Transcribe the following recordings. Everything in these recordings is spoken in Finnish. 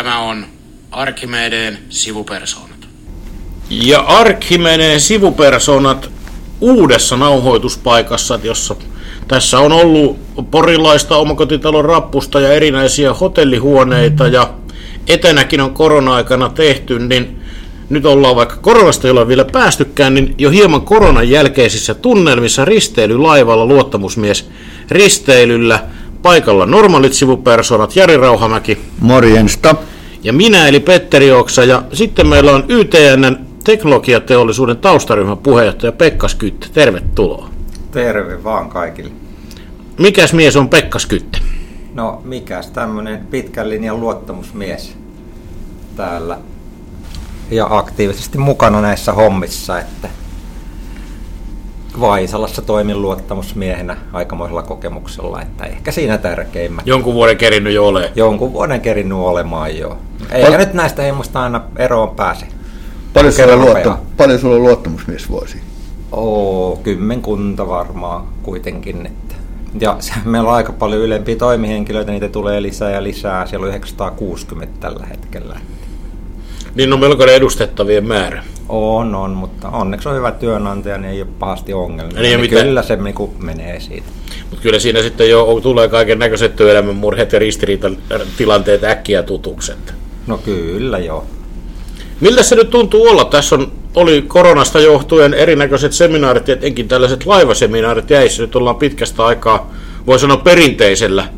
Tämä on Arkimedeen sivupersoonat. Ja Arkimedeen sivupersonat uudessa nauhoituspaikassa, jossa tässä on ollut porilaista omakotitalon rappusta ja erinäisiä hotellihuoneita ja etenäkin on korona-aikana tehty, niin nyt ollaan vaikka koronasta ei ole vielä päästykään, niin jo hieman koronan jälkeisissä tunnelmissa risteilylaivalla luottamusmies risteilyllä. Paikalla normaalit sivupersonat Jari Rauhamäki. Morjensta. Ja minä eli Petteri Oksa. Ja sitten meillä on YTNn teknologiateollisuuden taustaryhmän puheenjohtaja Pekka Skytte. Tervetuloa. Terve vaan kaikille. Mikäs mies on Pekka Skytte? No mikäs tämmönen pitkän linjan luottamusmies täällä ja aktiivisesti mukana näissä hommissa, että Vaisalassa toimin luottamusmiehenä aikamoisella kokemuksella, että ehkä siinä tärkeimmät. Jonkun vuoden kerinnyt jo ole. Jonkun vuoden kerinnyt olemaan jo. Eikä Pal- nyt näistä hemmoista aina eroon pääse. Paljon sulla, luottam- paljon sulla on luottamusmiesvuosi? Oo, kymmenkunta varmaan kuitenkin. Että. Ja se, meillä on aika paljon ylempiä toimihenkilöitä, niitä tulee lisää ja lisää. Siellä on 960 tällä hetkellä. Niin on melkoinen edustettavien määrä. On, on, mutta onneksi on hyvä työnantaja, niin ei ole pahasti ongelmia. Niin, niin kyllä se niin kuin menee siitä. Mutta kyllä siinä sitten jo tulee kaiken näköiset työelämän murheet ja ristiriitatilanteet äkkiä tutukset. No kyllä joo. Miltä se nyt tuntuu olla? Tässä on, oli koronasta johtuen erinäköiset seminaarit, etenkin tällaiset laivaseminaarit jäissä. Nyt ollaan pitkästä aikaa, voi sanoa perinteisellä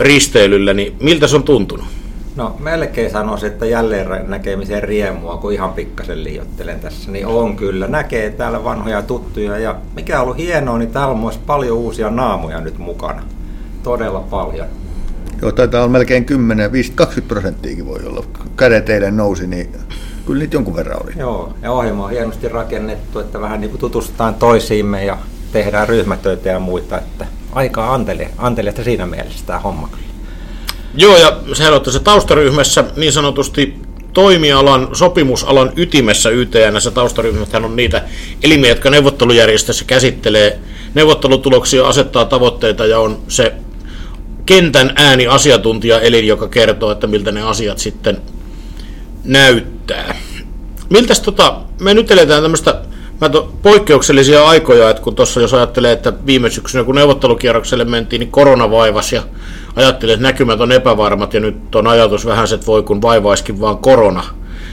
risteilyllä, niin miltä se on tuntunut? No melkein sanoisin, että jälleen näkemisen riemua, kun ihan pikkasen liiottelen tässä, niin on kyllä. Näkee täällä vanhoja tuttuja ja mikä on ollut hienoa, niin täällä on myös paljon uusia naamoja nyt mukana. Todella paljon. Joo, taitaa olla melkein 10, 20 prosenttiakin voi olla. Kädet eilen nousi, niin kyllä niitä jonkun verran oli. Joo, ja ohjelma on hienosti rakennettu, että vähän niin kuin tutustutaan toisiimme ja tehdään ryhmätöitä ja muita, että aika anteliasta siinä mielessä tämä homma kyllä. Joo, ja sehän on tässä taustaryhmässä niin sanotusti toimialan, sopimusalan ytimessä YTNssä taustaryhmäthän on niitä elimiä, jotka neuvottelujärjestössä käsittelee neuvottelutuloksia, asettaa tavoitteita ja on se kentän ääni asiantuntija elin, joka kertoo, että miltä ne asiat sitten näyttää. Miltäs tota, me nyt eletään tämmöistä mä to, poikkeuksellisia aikoja, että kun tuossa jos ajattelee, että viime syksynä kun neuvottelukierrokselle mentiin, niin korona vaivasi ja ajattelin, että näkymät on epävarmat ja nyt on ajatus vähän, että voi kun vaivaiskin vaan korona.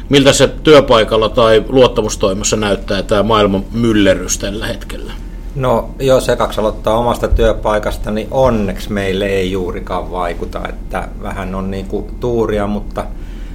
Miltä se työpaikalla tai luottamustoimassa näyttää tämä maailman myllerys tällä hetkellä? No, jos ekaksi aloittaa omasta työpaikasta, niin onneksi meille ei juurikaan vaikuta, että vähän on niin kuin tuuria, mutta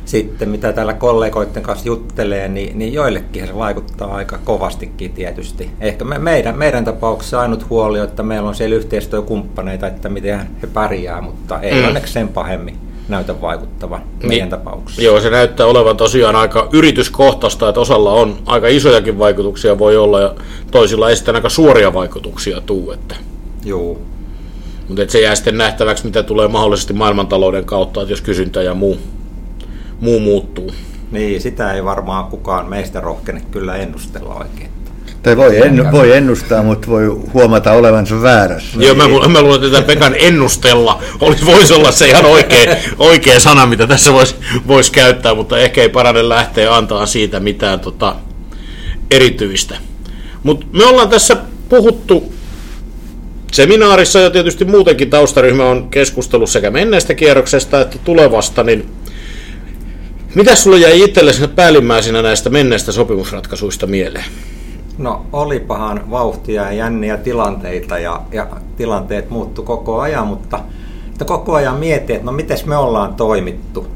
sitten mitä täällä kollegoiden kanssa juttelee, niin, niin joillekin se vaikuttaa aika kovastikin tietysti. Ehkä me, meidän, meidän tapauksessa ainut huoli, että meillä on siellä yhteistyökumppaneita, että miten he pärjää, mutta ei mm. onneksi sen pahemmin näytä vaikuttavan niin, meidän tapauksessa. Joo, se näyttää olevan tosiaan aika yrityskohtaista, että osalla on aika isojakin vaikutuksia voi olla ja toisilla ei sitten aika suoria vaikutuksia tuu. Että. Joo. Mutta se jää sitten nähtäväksi, mitä tulee mahdollisesti maailmantalouden kautta, että jos kysyntä ja muu muu muuttuu. Niin, sitä ei varmaan kukaan meistä rohkene kyllä ennustella oikein. Tai voi, en, voi ennustaa, mutta voi huomata olevansa väärässä. Joo, mä, mä luulen, että Pekan ennustella olisi, voisi olla se ihan oikea, oikea sana, mitä tässä voisi vois käyttää, mutta ehkä ei parane lähteä antaa siitä mitään tota, erityistä. Mutta me ollaan tässä puhuttu seminaarissa ja tietysti muutenkin taustaryhmä on keskustellut sekä menneestä kierroksesta että tulevasta, niin mitä sulla jäi itsellesi päällimmäisenä näistä menneistä sopimusratkaisuista mieleen? No olipahan vauhtia ja jänniä tilanteita ja, ja tilanteet muuttu koko ajan, mutta että koko ajan mietin, että no miten me ollaan toimittu.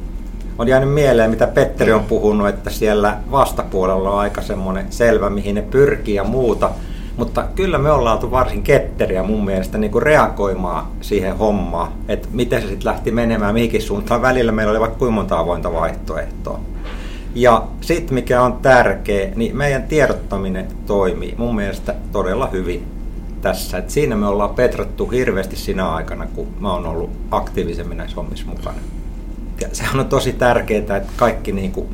On jäänyt mieleen, mitä Petteri on puhunut, että siellä vastapuolella on aika semmoinen selvä, mihin ne pyrkii ja muuta. Mutta kyllä me ollaan oltu varsin ketteriä mun mielestä niin kuin reagoimaan siihen hommaan, että miten se sitten lähti menemään, mihinkin suuntaan. Välillä meillä oli vaikka kuinka monta avointa vaihtoehtoa. Ja sitten mikä on tärkeä, niin meidän tiedottaminen toimii mun mielestä todella hyvin tässä. Et siinä me ollaan petrattu hirveästi siinä aikana, kun mä oon ollut aktiivisemmin näissä hommissa mukana. Ja sehän on tosi tärkeää, että kaikki niin kuin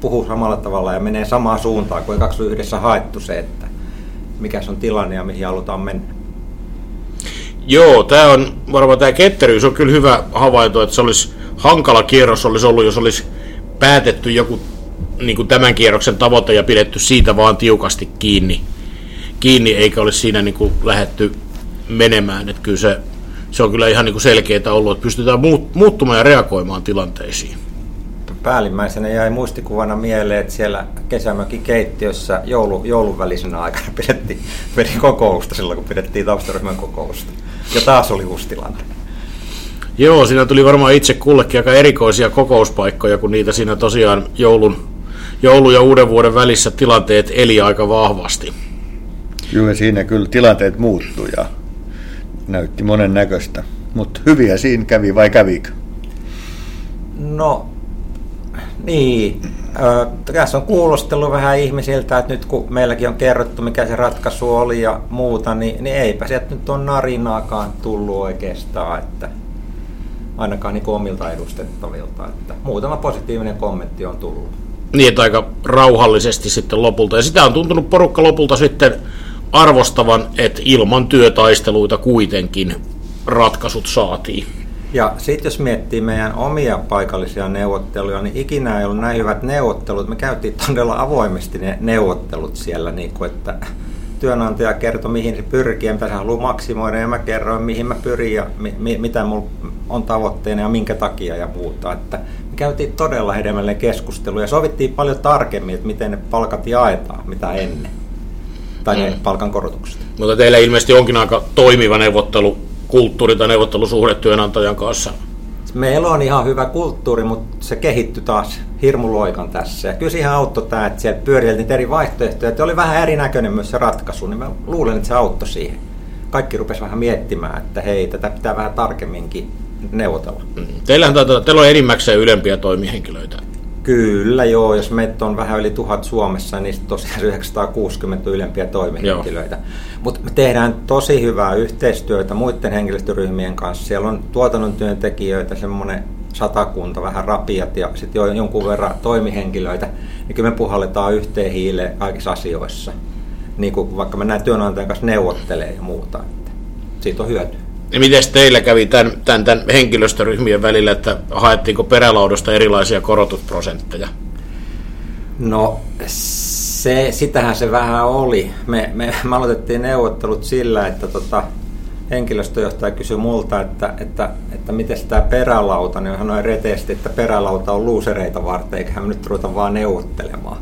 puhuu samalla tavalla ja menee samaan suuntaan, kun ei kaksi yhdessä haettu se, että mikä on tilanne ja mihin halutaan mennä. Joo, tämä on varmaan tämä ketteryys on kyllä hyvä havainto, että se olisi hankala kierros olisi ollut, jos olisi päätetty joku niin kuin tämän kierroksen tavoite ja pidetty siitä vaan tiukasti kiinni, kiinni eikä olisi siinä niin kuin lähetty menemään. Että kyllä se, se on kyllä ihan niin kuin selkeää ollut, että pystytään muuttumaan ja reagoimaan tilanteisiin. Päällimmäisenä jäi muistikuvana mieleen, että siellä kesämökin keittiössä joulu, joulun välisenä aikana pidettiin, pidettiin kokousta silloin, kun pidettiin taustaryhmän kokousta. Ja taas oli uusi tilanne. Joo, siinä tuli varmaan itse kullekin aika erikoisia kokouspaikkoja, kun niitä siinä tosiaan joulun, joulu ja uuden vuoden välissä tilanteet eli aika vahvasti. Joo, ja siinä kyllä tilanteet muuttui ja näytti monen näköistä. Mutta hyviä siinä kävi vai kävikö? No, niin. Tässä on kuulostellut vähän ihmisiltä, että nyt kun meilläkin on kerrottu, mikä se ratkaisu oli ja muuta, niin, niin eipä sieltä nyt on narinaakaan tullut oikeastaan, että ainakaan niin omilta edustettavilta. Että muutama positiivinen kommentti on tullut. Niin, että aika rauhallisesti sitten lopulta. Ja sitä on tuntunut porukka lopulta sitten arvostavan, että ilman työtaisteluita kuitenkin ratkaisut saatiin. Ja sitten jos miettii meidän omia paikallisia neuvotteluja, niin ikinä ei ollut näin hyvät neuvottelut. Me käytiin todella avoimesti ne neuvottelut siellä, niin kuin, että työnantaja kertoi, mihin se pyrkii ja mitä se haluaa maksimoida, ja mä kerroin, mihin mä pyrin ja mi- mitä mulla on tavoitteena ja minkä takia ja muuta. Että me käytiin todella hedelmällinen keskustelu ja sovittiin paljon tarkemmin, että miten ne palkat jaetaan, mitä ennen. Tai mm. ne palkankorotukset. Mutta teillä ilmeisesti onkin aika toimiva neuvottelu kulttuuri tai neuvottelusuhde työnantajan kanssa? Meillä on ihan hyvä kulttuuri, mutta se kehittyi taas hirmuloikan tässä. Ja kyllä siihen auttoi tämä, että siellä pyöriteltiin eri vaihtoehtoja. Että oli vähän erinäköinen myös se ratkaisu, niin mä luulen, että se auttoi siihen. Kaikki rupesi vähän miettimään, että hei, tätä pitää vähän tarkemminkin neuvotella. Mm. Teillähän taitaa, teillä on enimmäkseen ylempiä toimihenkilöitä. Kyllä joo, jos meitä on vähän yli tuhat Suomessa, niin tosiaan 960 ylempiä toimihenkilöitä. Mutta me tehdään tosi hyvää yhteistyötä muiden henkilöstöryhmien kanssa. Siellä on tuotannon työntekijöitä, semmoinen satakunta, vähän rapiat ja sitten jo jonkun verran toimihenkilöitä. Niin kyllä me puhalletaan yhteen hiileen kaikissa asioissa. Niin kuin vaikka me näin työnantajan kanssa neuvottelee ja muuta. Siitä on hyötyä. Miten teillä kävi tämän, tämän, tämän henkilöstöryhmien välillä, että haettiinko perälaudasta erilaisia korotusprosentteja? No se, sitähän se vähän oli. Me, me, me aloitettiin neuvottelut sillä, että tota, henkilöstöjohtaja kysyi multa, että, että, että miten tämä perälauta, niin hän sanoi reteesti, että perälauta on luusereita varten, eikä me nyt ruveta vaan neuvottelemaan.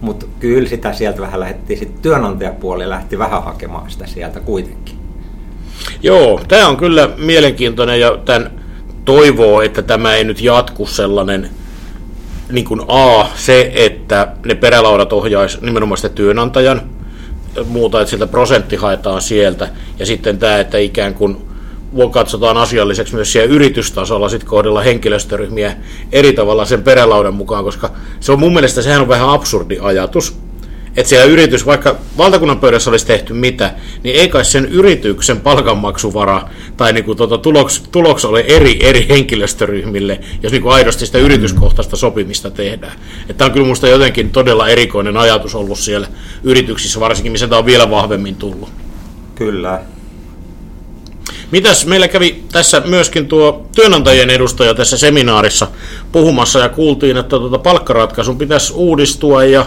Mutta kyllä sitä sieltä vähän lähdettiin, sitten työnantajapuoli lähti vähän hakemaan sitä sieltä kuitenkin. Joo, tämä on kyllä mielenkiintoinen ja tämän toivoo, että tämä ei nyt jatku sellainen niin kuin A, se, että ne perälaudat ohjaisi nimenomaan sitä työnantajan muuta, että sieltä prosentti haetaan sieltä. Ja sitten tämä, että ikään kuin katsotaan asialliseksi myös siellä yritystasolla sit kohdella henkilöstöryhmiä eri tavalla sen perälaudan mukaan, koska se on mun mielestä sehän on vähän absurdi ajatus, että siellä yritys, vaikka valtakunnan pöydässä olisi tehty mitä, niin ei kai sen yrityksen palkanmaksuvara tai niin kuin tuota, tuloks, tuloks ole eri, eri henkilöstöryhmille, jos niin kuin aidosti sitä yrityskohtaista sopimista tehdään. Tämä on kyllä minusta jotenkin todella erikoinen ajatus ollut siellä yrityksissä, varsinkin missä tämä on vielä vahvemmin tullut. Kyllä. Mitäs meillä kävi tässä myöskin tuo työnantajien edustaja tässä seminaarissa puhumassa ja kuultiin, että tuota palkkaratkaisun pitäisi uudistua ja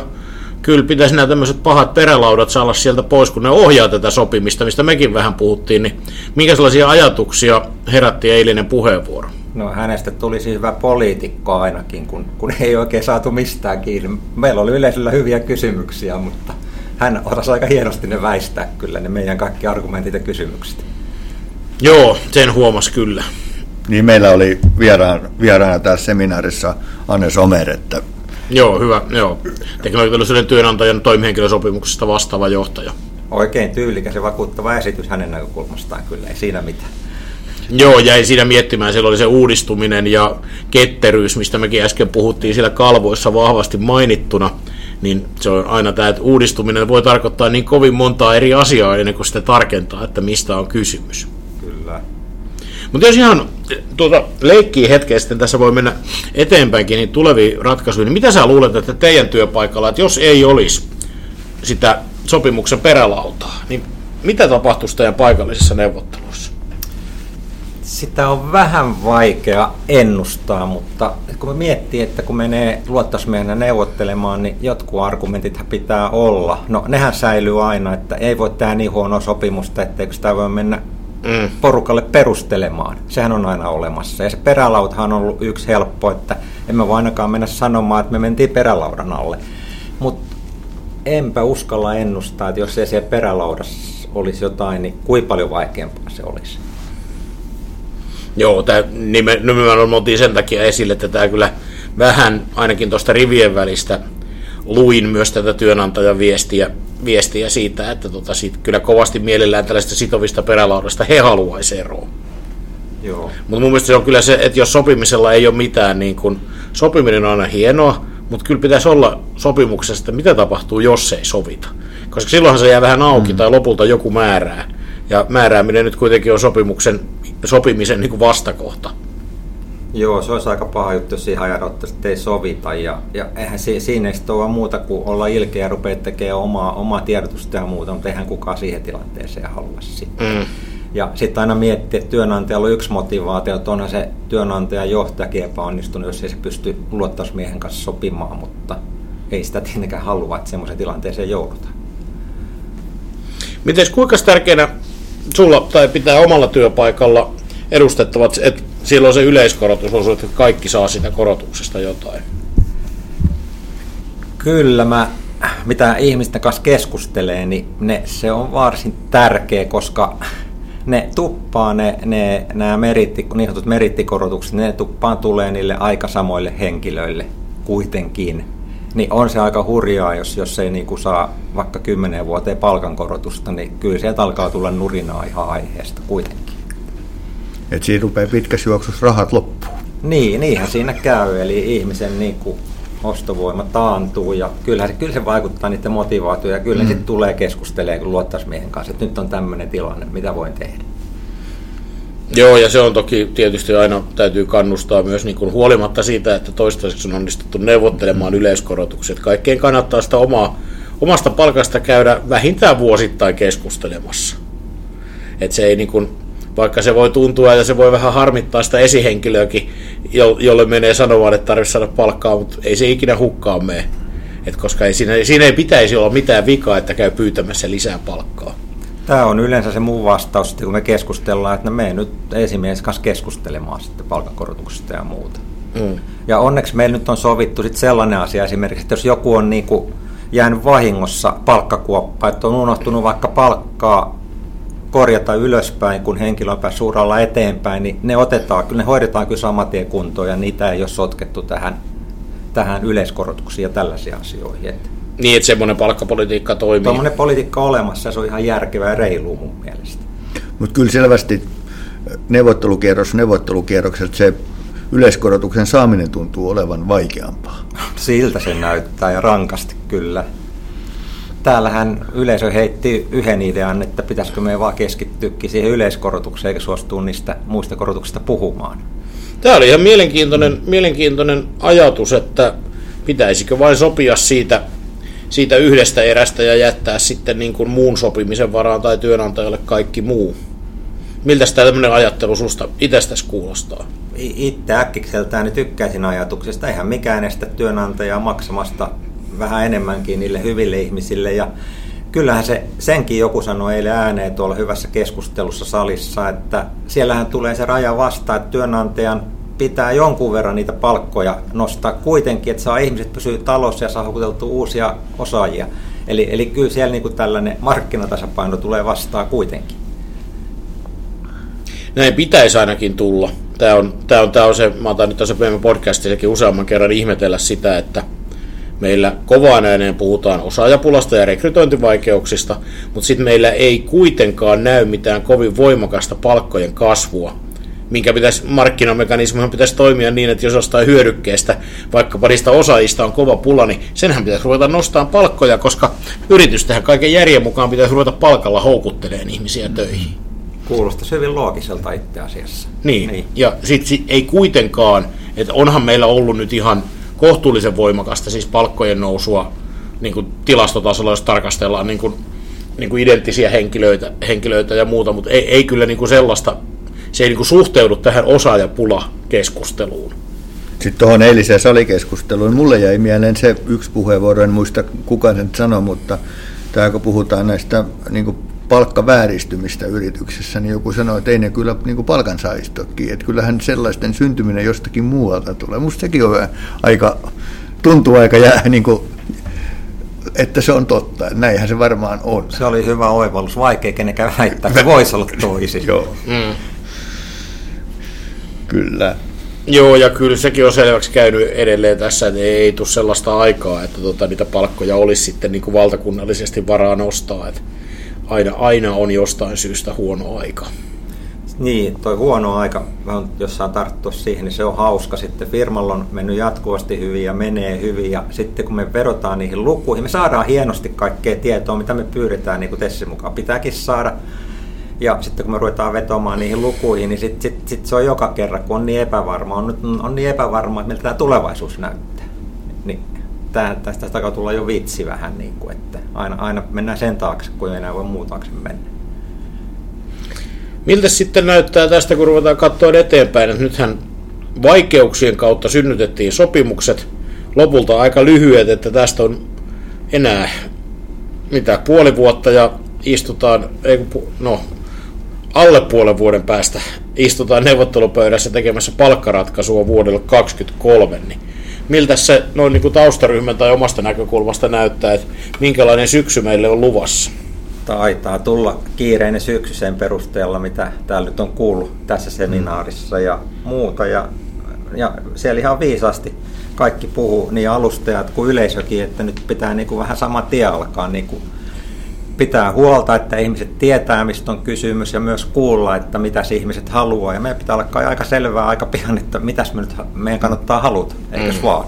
kyllä pitäisi nämä tämmöiset pahat perälaudat saada sieltä pois, kun ne ohjaa tätä sopimista, mistä mekin vähän puhuttiin, niin minkä sellaisia ajatuksia herätti eilinen puheenvuoro? No hänestä tuli siis hyvä poliitikko ainakin, kun, kun ei oikein saatu mistään kiinni. Meillä oli yleisöllä hyviä kysymyksiä, mutta hän osasi aika hienosti ne väistää kyllä, ne meidän kaikki argumentit ja kysymykset. Joo, sen huomasi kyllä. Niin meillä oli vieraana, vieraana tässä seminaarissa Anne Somer, että Joo, hyvä. Joo. Teknologiteollisuuden työnantajan toimihenkilösopimuksesta vastaava johtaja. Oikein tyylikäs ja vakuuttava esitys hänen näkökulmastaan kyllä, ei siinä mitään. Joo, jäi siinä miettimään, siellä oli se uudistuminen ja ketteryys, mistä mekin äsken puhuttiin siellä kalvoissa vahvasti mainittuna, niin se on aina tämä, että uudistuminen voi tarkoittaa niin kovin montaa eri asiaa ennen kuin sitä tarkentaa, että mistä on kysymys. Mutta jos ihan tuota, leikkii hetkeä sitten tässä voi mennä eteenpäinkin niin tuleviin ratkaisuihin, niin mitä sä luulet, että teidän työpaikalla, että jos ei olisi sitä sopimuksen perälautaa, niin mitä tapahtuisi teidän paikallisissa neuvotteluissa? sitä on vähän vaikea ennustaa, mutta kun me miettii, että kun menee luottasmiehenä neuvottelemaan, niin jotkut argumentit pitää olla. No nehän säilyy aina, että ei voi tehdä niin huonoa sopimusta, etteikö sitä voi mennä mm. porukalle perustelemaan. Sehän on aina olemassa. Ja se perälautahan on ollut yksi helppo, että emme voi ainakaan mennä sanomaan, että me mentiin perälaudan alle. Mutta enpä uskalla ennustaa, että jos ei siellä perälaudassa olisi jotain, niin kuinka paljon vaikeampaa se olisi. Joo, tämä nimenomaan oltiin sen takia esille, että tämä kyllä vähän ainakin tuosta rivien välistä luin myös tätä työnantajan viestiä, viestiä siitä, että tota, sit kyllä kovasti mielellään tällaista sitovista perälaudasta he haluaisi eroa. Mutta mun mielestä se on kyllä se, että jos sopimisella ei ole mitään, niin kun, sopiminen on aina hienoa, mutta kyllä pitäisi olla sopimuksessa, että mitä tapahtuu, jos ei sovita. Koska silloinhan se jää vähän auki mm. tai lopulta joku määrää. Ja määrääminen nyt kuitenkin on sopimuksen, sopimisen niin kuin vastakohta. Joo, se olisi aika paha juttu, jos siihen että ei sovita. Ja, ja eihän si, siinä ei ole muuta kuin olla ilkeä ja rupeaa tekemään omaa, omaa tiedotusta ja muuta, mutta eihän kukaan siihen tilanteeseen halua sitten. Mm. Ja sitten aina miettii, että työnantajalla on yksi motivaatio, että onhan se työnantajan johtajakin epäonnistunut, jos ei se pysty luottausmiehen kanssa sopimaan, mutta ei sitä tietenkään halua, että semmoiseen tilanteeseen joudutaan. Miten kuinka tärkeänä sulla tai pitää omalla työpaikalla edustettavat, että silloin se yleiskorotus että kaikki saa sitä korotuksesta jotain? Kyllä mä, mitä ihmisten kanssa keskustelee, niin ne, se on varsin tärkeä, koska ne tuppaa, ne, ne nämä meritti, niin sanotut merittikorotukset, ne tuppaan tulee niille aika samoille henkilöille kuitenkin. Niin on se aika hurjaa, jos, jos ei niin kuin saa vaikka kymmenen vuoteen palkankorotusta, niin kyllä sieltä alkaa tulla nurinaa ihan aiheesta kuitenkin. Et siinä rupeaa pitkässä juoksussa rahat loppuu. Niin, niinhän siinä käy. Eli ihmisen niin kuin ostovoima taantuu ja kyllä, kyllä se vaikuttaa niiden motivaatioon ja kyllä mm. sitten tulee keskustelemaan kun luottaismiehen kanssa, että nyt on tämmöinen tilanne, mitä voin tehdä. Joo, ja se on toki tietysti aina täytyy kannustaa myös niin kuin huolimatta siitä, että toistaiseksi on onnistuttu neuvottelemaan yleiskorotukset. Kaikkeen kannattaa sitä omaa, omasta palkasta käydä vähintään vuosittain keskustelemassa. että se ei niin kuin, vaikka se voi tuntua ja se voi vähän harmittaa sitä esihenkilöäkin, jolle menee sanomaan, että tarvitsisi saada palkkaa, mutta ei se ikinä hukkaan mene. Et koska ei siinä, siinä ei pitäisi olla mitään vikaa, että käy pyytämässä lisää palkkaa. Tämä on yleensä se muu vastaus, kun me keskustellaan, että me nyt esimies kanssa keskustelemaan sitten palkankorotuksesta ja muuta. Mm. Ja onneksi meillä nyt on sovittu sitten sellainen asia esimerkiksi, että jos joku on niin kuin jäänyt vahingossa palkkakuoppa, että on unohtunut vaikka palkkaa korjata ylöspäin, kun henkilö on päässyt uralla eteenpäin, niin ne otetaan, kyllä ne hoidetaan kyllä saman tien kuntoon ja niitä ei ole sotkettu tähän, tähän yleiskorotuksiin ja tällaisiin asioihin. Että niin, että semmoinen palkkapolitiikka toimii. Tuommoinen politiikka on olemassa ja se on ihan järkevää ja reilu mun mielestä. Mutta kyllä selvästi neuvottelukierros neuvottelukierrokselta se yleiskorotuksen saaminen tuntuu olevan vaikeampaa. Siltä se näyttää ja rankasti kyllä täällähän yleisö heitti yhden idean, että pitäisikö me vaan keskittyäkin siihen yleiskorotukseen eikä suostua niistä muista korotuksista puhumaan. Tämä oli ihan mielenkiintoinen, mielenkiintoinen ajatus, että pitäisikö vain sopia siitä, siitä yhdestä erästä ja jättää sitten niin kuin muun sopimisen varaan tai työnantajalle kaikki muu. Miltä tämä tämmöinen ajattelu susta itsestäsi kuulostaa? Itse äkkikseltään tykkäisin ajatuksesta. Eihän mikään estä työnantajaa maksamasta vähän enemmänkin niille hyville ihmisille. Ja kyllähän se, senkin joku sanoi eilen ääneen tuolla hyvässä keskustelussa salissa, että siellähän tulee se raja vastaan, että työnantajan pitää jonkun verran niitä palkkoja nostaa kuitenkin, että saa ihmiset pysyä talossa ja saa houkuteltua uusia osaajia. Eli, eli kyllä siellä niin kuin tällainen markkinatasapaino tulee vastaan kuitenkin. Näin pitäisi ainakin tulla. Tämä on, tämä on, tämä on se, mä otan nyt tässä podcastissakin useamman kerran ihmetellä sitä, että Meillä kovaan ääneen puhutaan osaajapulasta ja rekrytointivaikeuksista, mutta sitten meillä ei kuitenkaan näy mitään kovin voimakasta palkkojen kasvua, minkä pitäisi, markkinamekanismihan pitäisi toimia niin, että jos jostain hyödykkeestä, vaikka parista osaajista on kova pula, niin senhän pitäisi ruveta nostamaan palkkoja, koska yritystähän kaiken järjen mukaan pitäisi ruveta palkalla houkutteleen ihmisiä töihin. Kuulostaa hyvin loogiselta itse asiassa. Niin, niin. ja sitten sit ei kuitenkaan, että onhan meillä ollut nyt ihan kohtuullisen voimakasta siis palkkojen nousua niin kuin tilastotasolla, jos tarkastellaan niin kuin, niin kuin identtisiä henkilöitä, henkilöitä ja muuta, mutta ei, ei kyllä niin kuin sellaista, se ei niin kuin suhteudu tähän osaajapula-keskusteluun. Sitten tuohon eiliseen salikeskusteluun, mulle jäi mieleen se yksi puheenvuoro, en muista kuka sen sanoi, mutta tämä kun puhutaan näistä niin palkkavääristymistä yrityksessä, niin joku sanoi, että ei ne kyllä niin kuin palkansaajistokin, että kyllähän sellaisten syntyminen jostakin muualta tulee. Musta sekin on aika, tuntuu aika jää niin kuin, että se on totta. Näinhän se varmaan on. Se oli hyvä oivallus. Vaikea kenenkään väittää, että voisi olla toisin. Joo. Mm. Kyllä. Joo, ja kyllä sekin on selväksi käynyt edelleen tässä, että ei, ei tule sellaista aikaa, että tota, niitä palkkoja olisi sitten niin kuin valtakunnallisesti varaa nostaa. Että aina, aina on jostain syystä huono aika. Niin, toi huono aika, mä jossain tarttua siihen, niin se on hauska. Sitten firmalla on mennyt jatkuvasti hyvin ja menee hyvin. Ja sitten kun me verotaan niihin lukuihin, me saadaan hienosti kaikkea tietoa, mitä me pyydetään, niin kuin Tessin mukaan pitääkin saada. Ja sitten kun me ruvetaan vetomaan niihin lukuihin, niin sitten sit, sit se on joka kerran, kun on niin epävarma, on, nyt, on niin epävarma, että miltä tämä tulevaisuus näyttää. Niin tää, tästä takaa tulla jo vitsi vähän, niin kuin, että aina, aina mennään sen taakse, kun ei enää voi muu taakse mennä. Miltä sitten näyttää tästä, kun ruvetaan katsoa eteenpäin, että nythän vaikeuksien kautta synnytettiin sopimukset, lopulta aika lyhyet, että tästä on enää mitä puoli vuotta ja istutaan, ei, no alle puolen vuoden päästä istutaan neuvottelupöydässä tekemässä palkkaratkaisua vuodelle 2023, niin miltä se noin niin kuin taustaryhmän tai omasta näkökulmasta näyttää, että minkälainen syksy meille on luvassa? Taitaa tulla kiireinen syksy sen perusteella, mitä täällä nyt on kuullut tässä seminaarissa ja muuta. Ja, ja siellä ihan viisasti kaikki puhuu, niin alustajat kuin yleisökin, että nyt pitää niin kuin vähän sama tie alkaa niin kuin pitää huolta, että ihmiset tietää, mistä on kysymys ja myös kuulla, että mitä ihmiset haluaa. Ja meidän pitää olla kai aika selvää aika pian, että mitäs me nyt meidän kannattaa haluta, eikö mm. vaan?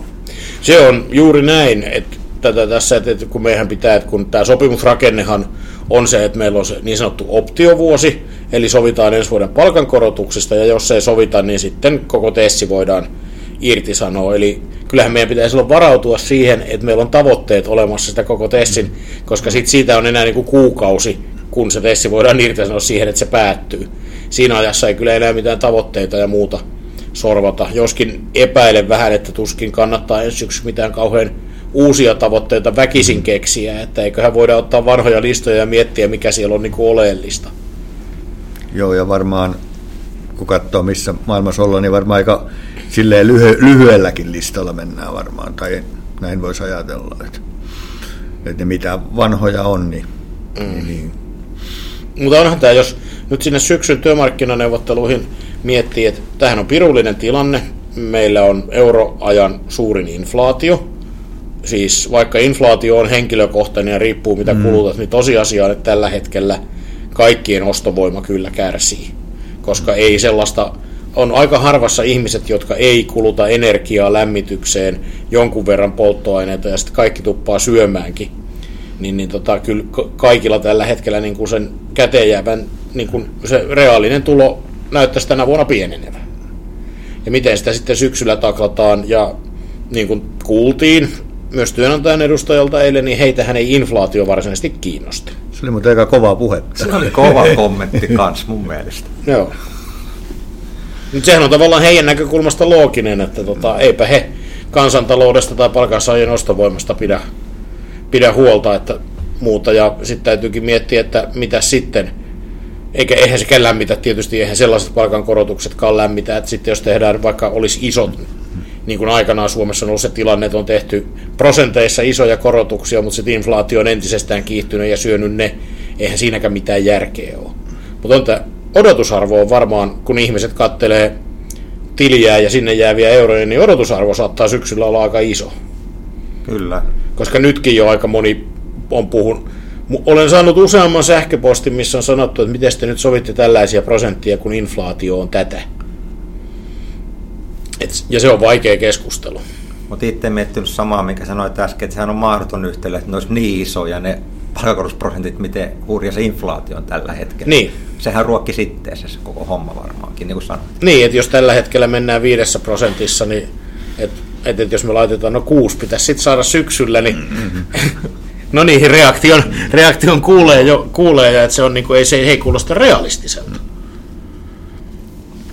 Se on juuri näin, että tätä tässä, että kun meidän pitää, että kun tämä sopimusrakennehan on se, että meillä on se niin sanottu optiovuosi, eli sovitaan ensi vuoden palkankorotuksista, ja jos ei sovita, niin sitten koko tessi voidaan irtisanoa. Eli kyllähän meidän pitäisi olla varautua siihen, että meillä on tavoitteet olemassa sitä koko tessin, koska sit siitä on enää niin kuin kuukausi, kun se tessi voidaan irtisanoa siihen, että se päättyy. Siinä ajassa ei kyllä enää mitään tavoitteita ja muuta sorvata. Joskin epäilen vähän, että tuskin kannattaa ensi syksy mitään kauhean uusia tavoitteita väkisin keksiä, että eiköhän voida ottaa vanhoja listoja ja miettiä, mikä siellä on niin kuin oleellista. Joo, ja varmaan kun katsoo missä maailmassa ollaan, niin varmaan aika silleen lyhy- lyhyelläkin listalla mennään varmaan, tai näin voisi ajatella, että, että ne mitä vanhoja on, niin, mm. niin, niin. Mutta onhan tämä, jos nyt sinne syksyn työmarkkinaneuvotteluihin miettii, että tähän on pirullinen tilanne, meillä on euroajan suurin inflaatio, siis vaikka inflaatio on henkilökohtainen ja riippuu mitä mm. kulutat, niin tosiasia on, että tällä hetkellä kaikkien ostovoima kyllä kärsii, koska ei sellaista on aika harvassa ihmiset, jotka ei kuluta energiaa lämmitykseen jonkun verran polttoaineita ja sitten kaikki tuppaa syömäänkin. Niin, niin tota, kyllä kaikilla tällä hetkellä niin kuin sen käteenjäävän niin kuin se reaalinen tulo näyttäisi tänä vuonna pienenevän. Ja miten sitä sitten syksyllä taklataan ja niin kuin kuultiin myös työnantajan edustajalta eilen, niin heitähän ei inflaatio varsinaisesti kiinnosta. Se oli muuten aika kovaa puhetta. Se oli kova kommentti kans mun mielestä. Joo. Mutta sehän on tavallaan heidän näkökulmasta looginen, että tota, eipä he kansantaloudesta tai palkansaajien ostovoimasta pidä, pidä huolta että muuta. Ja sitten täytyykin miettiä, että mitä sitten. Eikä eihän sekään lämmitä, tietysti eihän sellaiset palkankorotuksetkaan lämmitä, että sitten jos tehdään vaikka olisi isot, niin kuin aikanaan Suomessa on ollut se tilanne, että on tehty prosenteissa isoja korotuksia, mutta sitten inflaatio on entisestään kiihtynyt ja syönyt ne, eihän siinäkään mitään järkeä ole. Mutta on tämä odotusarvo on varmaan, kun ihmiset kattelee tiliä ja sinne jääviä euroja, niin odotusarvo saattaa syksyllä olla aika iso. Kyllä. Koska nytkin jo aika moni on puhunut. Olen saanut useamman sähköpostin, missä on sanottu, että miten te nyt sovitte tällaisia prosenttia, kun inflaatio on tätä. Et, ja se on vaikea keskustelu. Mutta itse miettinyt samaa, mikä sanoit äsken, että sehän on mahdoton yhtälö, että ne olisi niin isoja ne palkankorotusprosentit, miten hurja se inflaatio on tällä hetkellä. Niin. Sehän ruokki sitten se koko homma varmaankin, niin kuin sanoit. Niin, että jos tällä hetkellä mennään viidessä prosentissa, niin että et, et jos me laitetaan, no kuusi pitäisi sitten saada syksyllä, niin mm-hmm. no niin, reaktion, reaktion kuulee jo, kuulee että se on niin kuin, ei, se ei kuulosta realistiselta.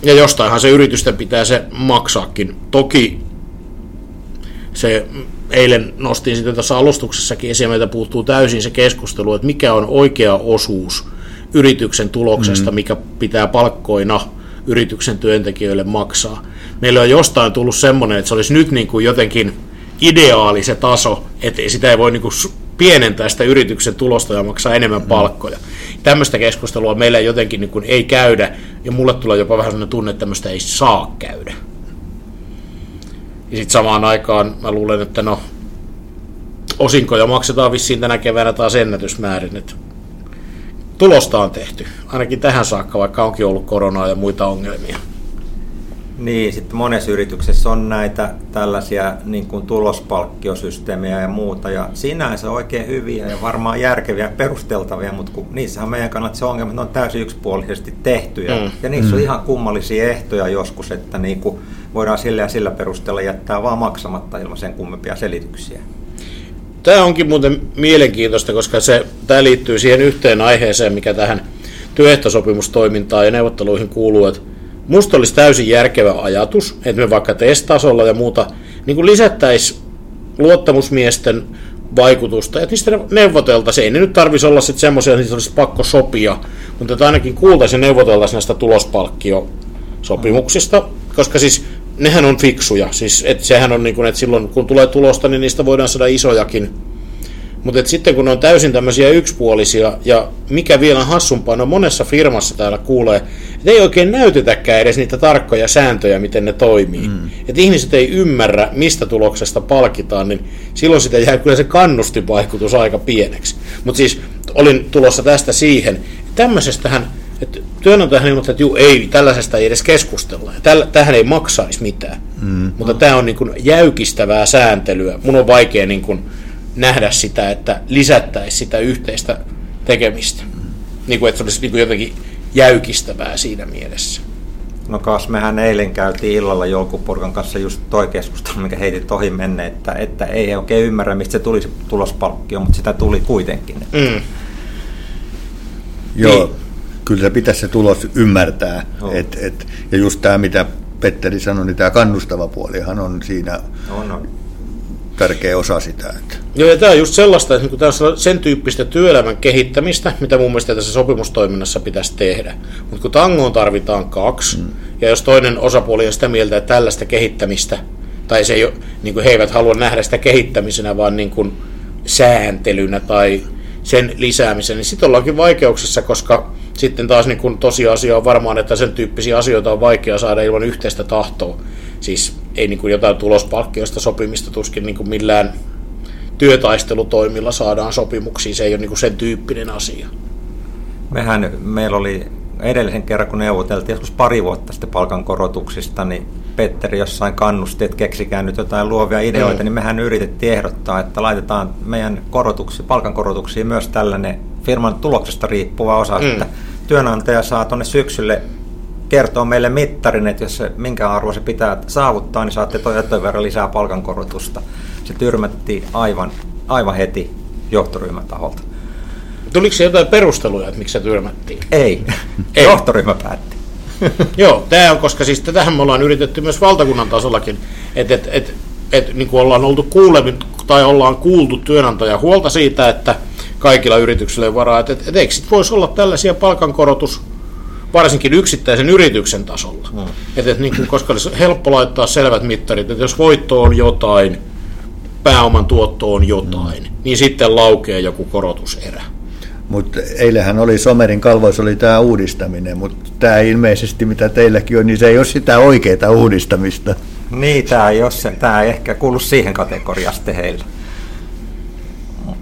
Ja jostainhan se yritysten pitää se maksaakin. Toki se eilen nostin sitten tässä alustuksessakin esiin, meiltä puuttuu täysin se keskustelu, että mikä on oikea osuus yrityksen tuloksesta, mm. mikä pitää palkkoina yrityksen työntekijöille maksaa. Meillä on jostain tullut semmoinen, että se olisi nyt niin kuin jotenkin ideaali se taso, että sitä ei voi niin kuin pienentää sitä yrityksen tulosta ja maksaa enemmän mm. palkkoja. Tämmöistä keskustelua meillä jotenkin niin kuin ei käydä, ja mulle tulee jopa vähän sellainen tunne, että tämmöistä ei saa käydä. Ja sitten samaan aikaan mä luulen, että no, osinkoja maksetaan vissiin tänä keväänä taas ennätysmäärin, että tulosta on tehty, ainakin tähän saakka, vaikka onkin ollut koronaa ja muita ongelmia. Niin, sitten monessa yrityksessä on näitä tällaisia niin kuin tulospalkkiosysteemejä ja muuta, ja sinänsä oikein hyviä ja varmaan järkeviä perusteltavia, mutta kun niissähän meidän kannalta se ongelma, että ne on täysin yksipuolisesti tehtyjä, mm. ja niissä mm. on ihan kummallisia ehtoja joskus, että niin kuin voidaan sillä ja sillä perusteella jättää vaan maksamatta ilman sen kummempia selityksiä. Tämä onkin muuten mielenkiintoista, koska se, tämä liittyy siihen yhteen aiheeseen, mikä tähän työehtosopimustoimintaan ja neuvotteluihin kuuluu, että musta olisi täysin järkevä ajatus, että me vaikka testasolla ja muuta niin lisättäisiin luottamusmiesten vaikutusta, että niistä neuvoteltaisiin. Ei ne nyt tarvitsisi olla sitten semmoisia, että niistä olisi pakko sopia, mutta että ainakin kuultaisiin ja neuvoteltaisiin näistä tulospalkkiosopimuksista, koska siis nehän on fiksuja. Siis, et sehän on niin kuin, että silloin kun tulee tulosta, niin niistä voidaan saada isojakin. Mutta sitten kun ne on täysin tämmöisiä yksipuolisia, ja mikä vielä hassumpaa, no monessa firmassa täällä kuulee, että ei oikein näytetäkään edes niitä tarkkoja sääntöjä, miten ne toimii. Mm. Että ihmiset ei ymmärrä, mistä tuloksesta palkitaan, niin silloin sitä jää kyllä se kannustivaikutus aika pieneksi. Mutta siis olin tulossa tästä siihen, tämmöisestähän että työnantajahan ilmoittaa, että juu, ei, tällaisesta ei edes keskustella. Täl, tähän ei maksaisi mitään. Mm. Mutta tämä on niin kuin jäykistävää sääntelyä. Mun on vaikea niin kuin nähdä sitä, että lisättäisiin sitä yhteistä tekemistä. Niin kuin, että se olisi niin kuin jotenkin jäykistävää siinä mielessä. No kas, mehän eilen käytiin illalla Joukupurkan kanssa just toi keskustelu, mikä heitit ohi menne, että, että ei oikein ymmärrä, mistä se tuli se tulospalkkio, mutta sitä tuli kuitenkin. Mm. Joo, niin kyllä se pitäisi se tulos ymmärtää. No. Et, et, ja just tämä, mitä Petteri sanoi, niin tämä kannustava puolihan on siinä no, no. Tärkeä osa sitä. Että. Joo, ja tämä on just sellaista, että tämä on sen tyyppistä työelämän kehittämistä, mitä mun mielestä tässä sopimustoiminnassa pitäisi tehdä. Mutta kun tangoon tarvitaan kaksi, mm. ja jos toinen osapuoli on sitä mieltä, että tällaista kehittämistä, tai se ei ole, niin kuin he eivät halua nähdä sitä kehittämisenä, vaan niin kuin sääntelynä tai sen lisäämisen, niin sitten ollaankin vaikeuksissa, koska sitten taas niin kun tosiasia on varmaan, että sen tyyppisiä asioita on vaikea saada ilman yhteistä tahtoa. Siis ei niin kuin jotain tulospalkkioista sopimista tuskin niin kuin millään työtaistelutoimilla saadaan sopimuksia, se ei ole niin kuin sen tyyppinen asia. Mehän, meillä oli edellisen kerran, kun neuvoteltiin joskus pari vuotta sitten palkankorotuksista, niin Petteri jossain kannusti, että keksikää nyt jotain luovia ideoita, mm. niin mehän yritettiin ehdottaa, että laitetaan meidän korotuksi, palkankorotuksiin myös tällainen firman tuloksesta riippuva osa, mm. että työnantaja saa tuonne syksylle kertoa meille mittarin, että jos se, minkä arvo se pitää saavuttaa, niin saatte toi verran lisää palkankorotusta. Se tyrmättiin aivan, aivan heti johtoryhmän taholta. Tuliko se jotain perusteluja, että miksi se tyrmättiin? Ei. Ei. Johtoryhmä päätti. Joo, tämä on, koska siis tätähän me ollaan yritetty myös valtakunnan tasollakin, että et, et, et, niin kuin ollaan oltu kuulevin, tai ollaan kuultu työnantaja huolta siitä, että kaikilla yrityksillä ei varaa, että, et, et eikö voisi olla tällaisia palkankorotus, varsinkin yksittäisen yrityksen tasolla. Mm. Et, et, niin kuin, koska olisi helppo laittaa selvät mittarit, että jos voitto on jotain, pääoman tuotto on jotain, mm. niin sitten laukee joku korotuserä. Mutta eilähän oli Somerin kalvoissa oli tämä uudistaminen, mutta tämä ilmeisesti, mitä teilläkin on, niin se ei ole sitä oikeaa uudistamista. Niin, tämä ei, ole se, tämä ei ehkä kuulu siihen kategoriaan heillä.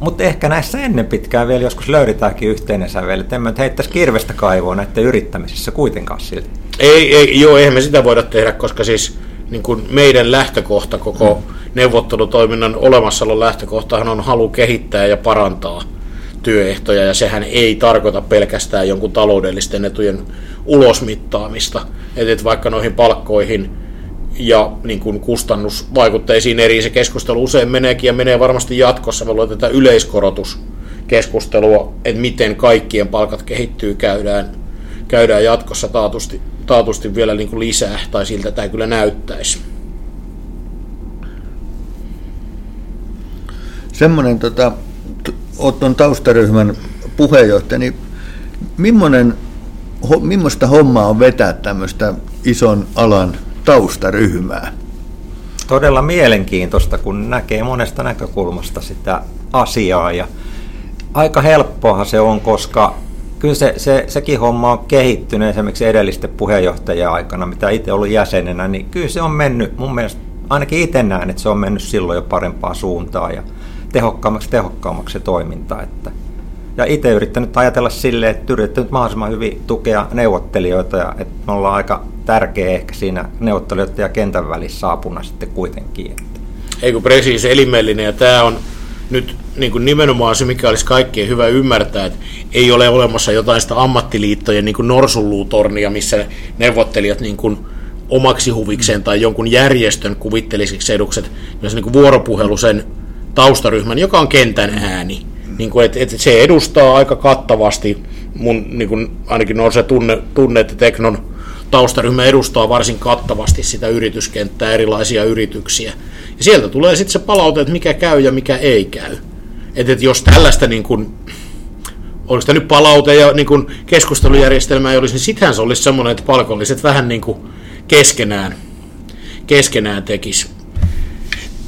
Mutta ehkä näissä ennen pitkään vielä joskus löydetäänkin yhteinen sävel, että emme heittäisi kirvestä kaivoon näiden yrittämisissä kuitenkaan silti. Ei, ei, joo, eihän me sitä voida tehdä, koska siis niin kuin meidän lähtökohta, koko mm. neuvottelutoiminnan olemassaolon lähtökohtahan on halu kehittää ja parantaa työehtoja, ja sehän ei tarkoita pelkästään jonkun taloudellisten etujen ulosmittaamista. Että vaikka noihin palkkoihin ja niin kuin kustannusvaikutteisiin eri se keskustelu usein meneekin ja menee varmasti jatkossa. Me tätä yleiskorotuskeskustelua, että miten kaikkien palkat kehittyy, käydään, käydään jatkossa taatusti. taatusti vielä niin kuin lisää, tai siltä tämä kyllä näyttäisi. Semmoinen, tota, olet tuon taustaryhmän puheenjohtaja, niin millainen, millaista hommaa on vetää tämmöistä ison alan taustaryhmää? Todella mielenkiintoista, kun näkee monesta näkökulmasta sitä asiaa ja aika helppoahan se on, koska kyllä se, se, sekin homma on kehittynyt esimerkiksi edellisten puheenjohtajien aikana, mitä itse ollut jäsenenä, niin kyllä se on mennyt, mun mielestä ainakin itse näen, että se on mennyt silloin jo parempaa suuntaan ja tehokkaammaksi tehokkaammaksi se toiminta. Että. Ja itse yrittänyt ajatella silleen, että yrittänyt mahdollisimman hyvin tukea neuvottelijoita ja että me ollaan aika tärkeä ehkä siinä neuvottelijoiden ja kentän välissä apuna sitten kuitenkin. Ei presiis elimellinen ja tämä on nyt niin kuin nimenomaan se, mikä olisi kaikkien hyvä ymmärtää, että ei ole olemassa jotain sitä ammattiliittojen niin norsulluutornia, missä neuvottelijat niin kuin omaksi huvikseen tai jonkun järjestön kuvittelisiksi edukset, myös niin vuoropuhelu sen taustaryhmän, joka on kentän ääni. Niin kuin, että, että se edustaa aika kattavasti, mun niin kuin, ainakin on se tunne, tunne, että Teknon taustaryhmä edustaa varsin kattavasti sitä yrityskenttää, erilaisia yrityksiä. Ja sieltä tulee sitten se palaute, että mikä käy ja mikä ei käy. Että, että jos tällaista niin kuin, oliko tämä nyt palaute ja niin kuin keskustelujärjestelmä ei olisi, niin sittenhän se olisi semmoinen, että palkolliset vähän niin kuin keskenään, keskenään tekisi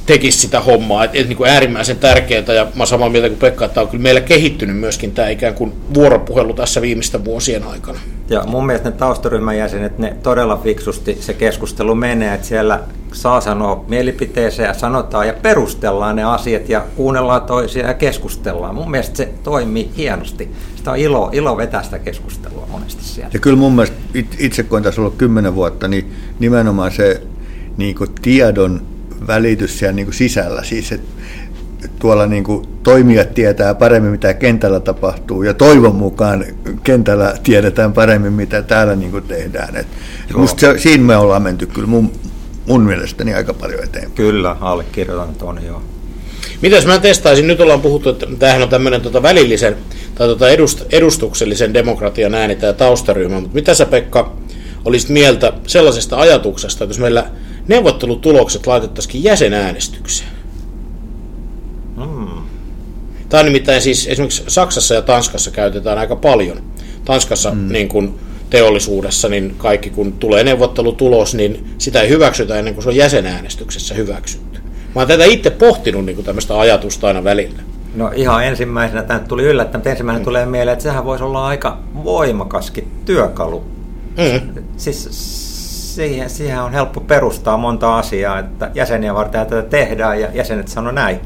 tekisi sitä hommaa. Et, et, niin kuin äärimmäisen tärkeää, ja mä samaa mieltä kuin Pekka, että on kyllä meillä kehittynyt myöskin tämä ikään kuin vuoropuhelu tässä viimeisten vuosien aikana. Ja mun mielestä ne taustaryhmän jäsenet, ne todella fiksusti se keskustelu menee, että siellä saa sanoa mielipiteeseen ja sanotaan ja perustellaan ne asiat ja kuunnellaan toisia ja keskustellaan. Mun mielestä se toimii hienosti. Sitä on ilo, ilo vetää sitä keskustelua monesti siellä. Ja kyllä mun mielestä itse kun on tässä ollut kymmenen vuotta, niin nimenomaan se niin tiedon välitys siellä niin kuin sisällä. Siis, että tuolla niin kuin toimijat tietää paremmin, mitä kentällä tapahtuu, ja toivon mukaan kentällä tiedetään paremmin, mitä täällä niin kuin tehdään. Et, et musta se, siinä me ollaan menty kyllä mun, mun mielestäni aika paljon eteenpäin. Kyllä, allekirjoitan tuon, joo. Mitäs mä testaisin, nyt ollaan puhuttu, että tämähän on tämmöinen tota välillisen tai tota edust, edustuksellisen demokratian ääni tämä taustaryhmä, mutta mitä sä Pekka olisit mieltä sellaisesta ajatuksesta, että jos meillä neuvottelutulokset laitettaisiin jäsenäänestykseen. Hmm. Tämä on nimittäin siis esimerkiksi Saksassa ja Tanskassa käytetään aika paljon. Tanskassa hmm. niin kuin teollisuudessa, niin kaikki kun tulee neuvottelutulos, niin sitä ei hyväksytä ennen kuin se on jäsenäänestyksessä hyväksytty. Mä oon tätä itse pohtinut niin kuin tämmöistä ajatusta aina välillä. No ihan ensimmäisenä tämä tuli yllättäen, mutta ensimmäinen mm. tulee mieleen, että sehän voisi olla aika voimakaskin työkalu. Mm. Siis siihen, siihen on helppo perustaa monta asiaa, että jäseniä varten tätä tehdään ja jäsenet sanoo näin.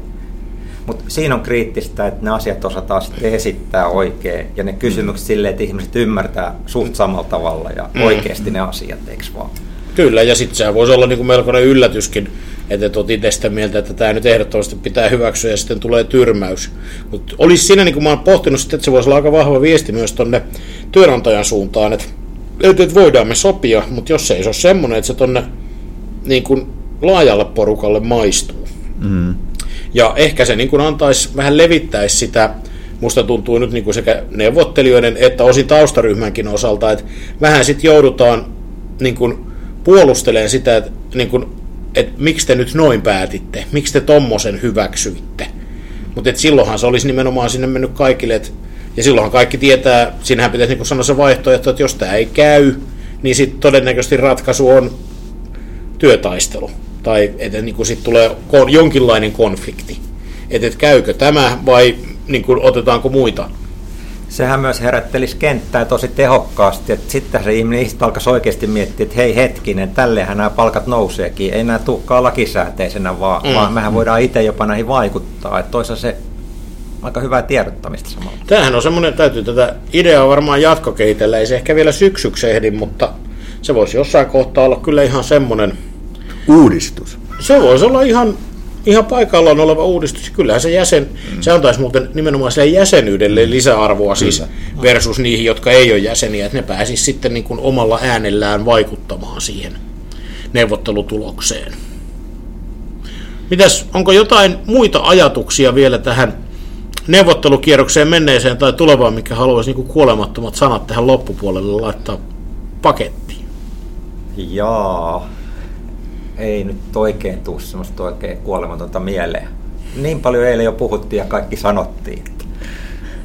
Mutta siinä on kriittistä, että ne asiat osataan sitten esittää oikein ja ne kysymykset mm. silleen, että ihmiset ymmärtää suht samalla tavalla ja mm. oikeasti ne asiat, eikö vaan? Kyllä, ja sitten sehän voisi olla niin kuin melkoinen yllätyskin, että et olet itse sitä mieltä, että tämä nyt ehdottomasti pitää hyväksyä ja sitten tulee tyrmäys. Mutta olisi siinä, niin kuin mä oon pohtinut, että se voisi olla aika vahva viesti myös tuonne työnantajan suuntaan, että että voidaan me sopia, mutta jos se ei ole semmoinen, että se tonne niin kuin laajalle porukalle maistuu. Mm. Ja ehkä se niin kuin antaisi, vähän levittäisi sitä, musta tuntuu nyt niin kuin sekä neuvottelijoiden että osin taustaryhmänkin osalta, että vähän sitten joudutaan niin kuin puolustelemaan sitä, että, niin kuin, että miksi te nyt noin päätitte, miksi te tommosen hyväksyitte. Mutta silloinhan se olisi nimenomaan sinne mennyt kaikille, että ja silloinhan kaikki tietää, siinähän pitäisi niin sanoa se vaihtoehto, että jos tämä ei käy, niin sitten todennäköisesti ratkaisu on työtaistelu. Tai että niin sitten tulee jonkinlainen konflikti. Että et käykö tämä vai niin kuin, otetaanko muita sehän myös herättelisi kenttää tosi tehokkaasti, että sitten se ihminen alkaisi oikeasti miettiä, että hei hetkinen, tällehän nämä palkat nouseekin, ei nämä tukkaa lakisääteisenä, vaan, mm. vaan mehän voidaan itse jopa näihin vaikuttaa, että toisaalta se aika hyvää tiedottamista samalla. Tämähän on semmoinen, täytyy tätä ideaa varmaan jatkokehitellä, ei se ehkä vielä syksyksi ehdi, mutta se voisi jossain kohtaa olla kyllä ihan semmoinen... Uudistus. Se voisi olla ihan, ihan paikallaan oleva uudistus. Kyllähän se jäsen, mm. se antaisi muuten nimenomaan sille jäsenyydelle mm. lisäarvoa siis Kyllä. versus niihin, jotka ei ole jäseniä, että ne pääsisi sitten niin kuin omalla äänellään vaikuttamaan siihen neuvottelutulokseen. Mitäs, onko jotain muita ajatuksia vielä tähän neuvottelukierrokseen menneeseen tai tulevaan, mikä haluaisi niin kuolemattomat sanat tähän loppupuolelle laittaa pakettiin? Jaa, ei nyt oikein tuu semmoista oikein kuolematonta mieleen. Niin paljon eilen jo puhuttiin ja kaikki sanottiin.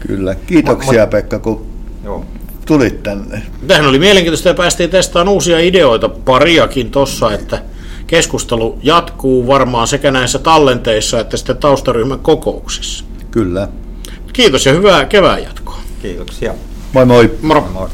Kyllä. Kiitoksia mut, Pekka, kun joo. tulit tänne. Tähän oli mielenkiintoista ja päästiin testaamaan uusia ideoita, pariakin tossa, että keskustelu jatkuu varmaan sekä näissä tallenteissa että sitten taustaryhmän kokouksissa. Kyllä. Kiitos ja hyvää kevään jatkoa. Kiitoksia. Moi moi. Moro. moi, moi.